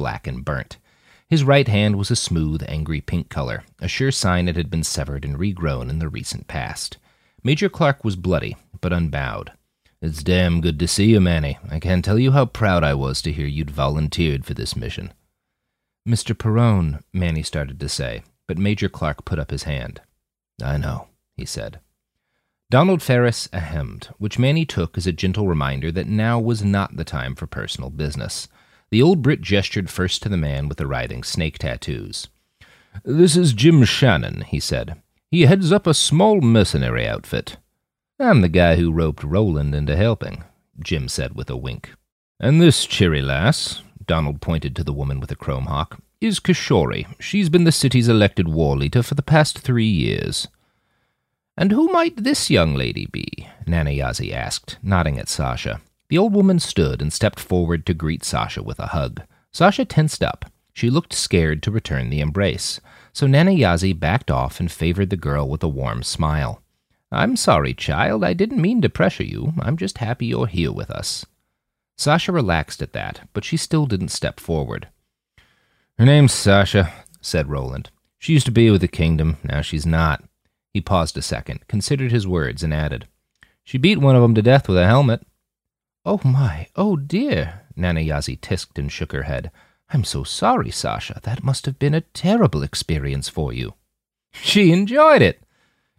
black and burnt. His right hand was a smooth, angry pink color, a sure sign it had been severed and regrown in the recent past. Major Clark was bloody, but unbowed. It's damn good to see you, Manny. I can't tell you how proud I was to hear you'd volunteered for this mission. Mr. Perone, Manny started to say, but Major Clark put up his hand. I know, he said. Donald Ferris ahemed, which Manny took as a gentle reminder that now was not the time for personal business. The old Brit gestured first to the man with the writhing snake tattoos. This is Jim Shannon, he said. He heads up a small mercenary outfit. I'm the guy who roped Roland into helping, Jim said with a wink. And this cheery lass, Donald pointed to the woman with the chrome hawk, is Kishori. She's been the city's elected war leader for the past three years. And who might this young lady be? Nanayazi asked, nodding at Sasha. The old woman stood and stepped forward to greet Sasha with a hug. Sasha tensed up. She looked scared to return the embrace, so Nanayazi backed off and favored the girl with a warm smile. I'm sorry, child. I didn't mean to pressure you. I'm just happy you're here with us. Sasha relaxed at that, but she still didn't step forward. Her name's Sasha, said Roland. She used to be with the kingdom. Now she's not. He paused a second, considered his words, and added, She beat one of 'em to death with a helmet. Oh my, oh dear, Nanayazi tisked and shook her head. I'm so sorry, Sasha. That must have been a terrible experience for you. She enjoyed it,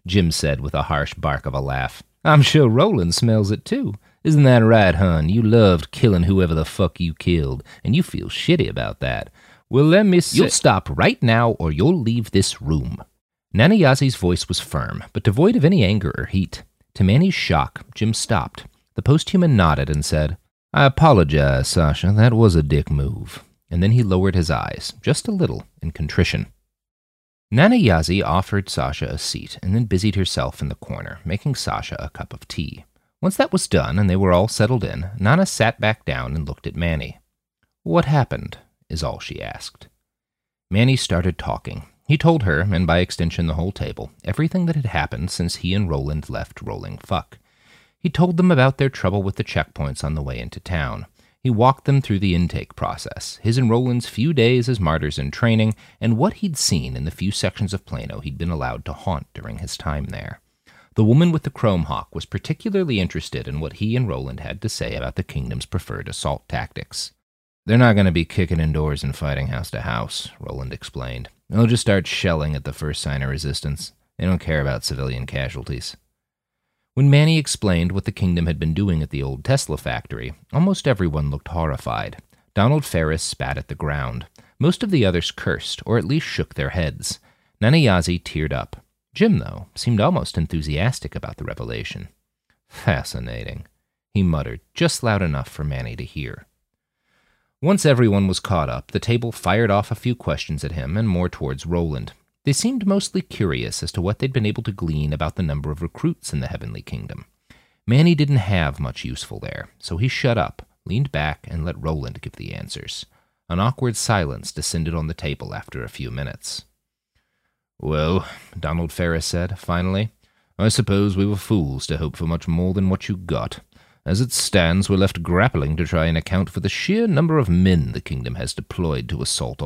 Jim said with a harsh bark of a laugh. I'm sure Roland smells it too. Isn't that right, hun? You loved killing whoever the fuck you killed, and you feel shitty about that. Well, let me see. You'll stop right now, or you'll leave this room. Nanayazi's voice was firm, but devoid of any anger or heat. To Manny's shock, Jim stopped. The posthuman nodded and said, I apologize, Sasha. That was a dick move. And then he lowered his eyes, just a little, in contrition. Nanayazi offered Sasha a seat and then busied herself in the corner, making Sasha a cup of tea. Once that was done and they were all settled in, Nana sat back down and looked at Manny. What happened? is all she asked. Manny started talking, he told her, and by extension the whole table, everything that had happened since he and Roland left Rolling Fuck. He told them about their trouble with the checkpoints on the way into town. He walked them through the intake process, his and Roland's few days as martyrs in training, and what he'd seen in the few sections of Plano he'd been allowed to haunt during his time there. The woman with the chrome hawk was particularly interested in what he and Roland had to say about the kingdom's preferred assault tactics. They're not going to be kicking indoors and fighting house to house, Roland explained. They'll just start shelling at the first sign of resistance. They don't care about civilian casualties. When Manny explained what the kingdom had been doing at the old Tesla factory, almost everyone looked horrified. Donald Ferris spat at the ground. Most of the others cursed, or at least shook their heads. Nanayazi teared up. Jim, though, seemed almost enthusiastic about the revelation. Fascinating, he muttered, just loud enough for Manny to hear. Once everyone was caught up, the table fired off a few questions at him and more towards Roland. They seemed mostly curious as to what they'd been able to glean about the number of recruits in the Heavenly Kingdom. Manny didn't have much useful there, so he shut up, leaned back, and let Roland give the answers. An awkward silence descended on the table after a few minutes. Well, Donald Ferris said, finally, I suppose we were fools to hope for much more than what you got. As it stands, we're left grappling to try and account for the sheer number of men the kingdom has deployed to assault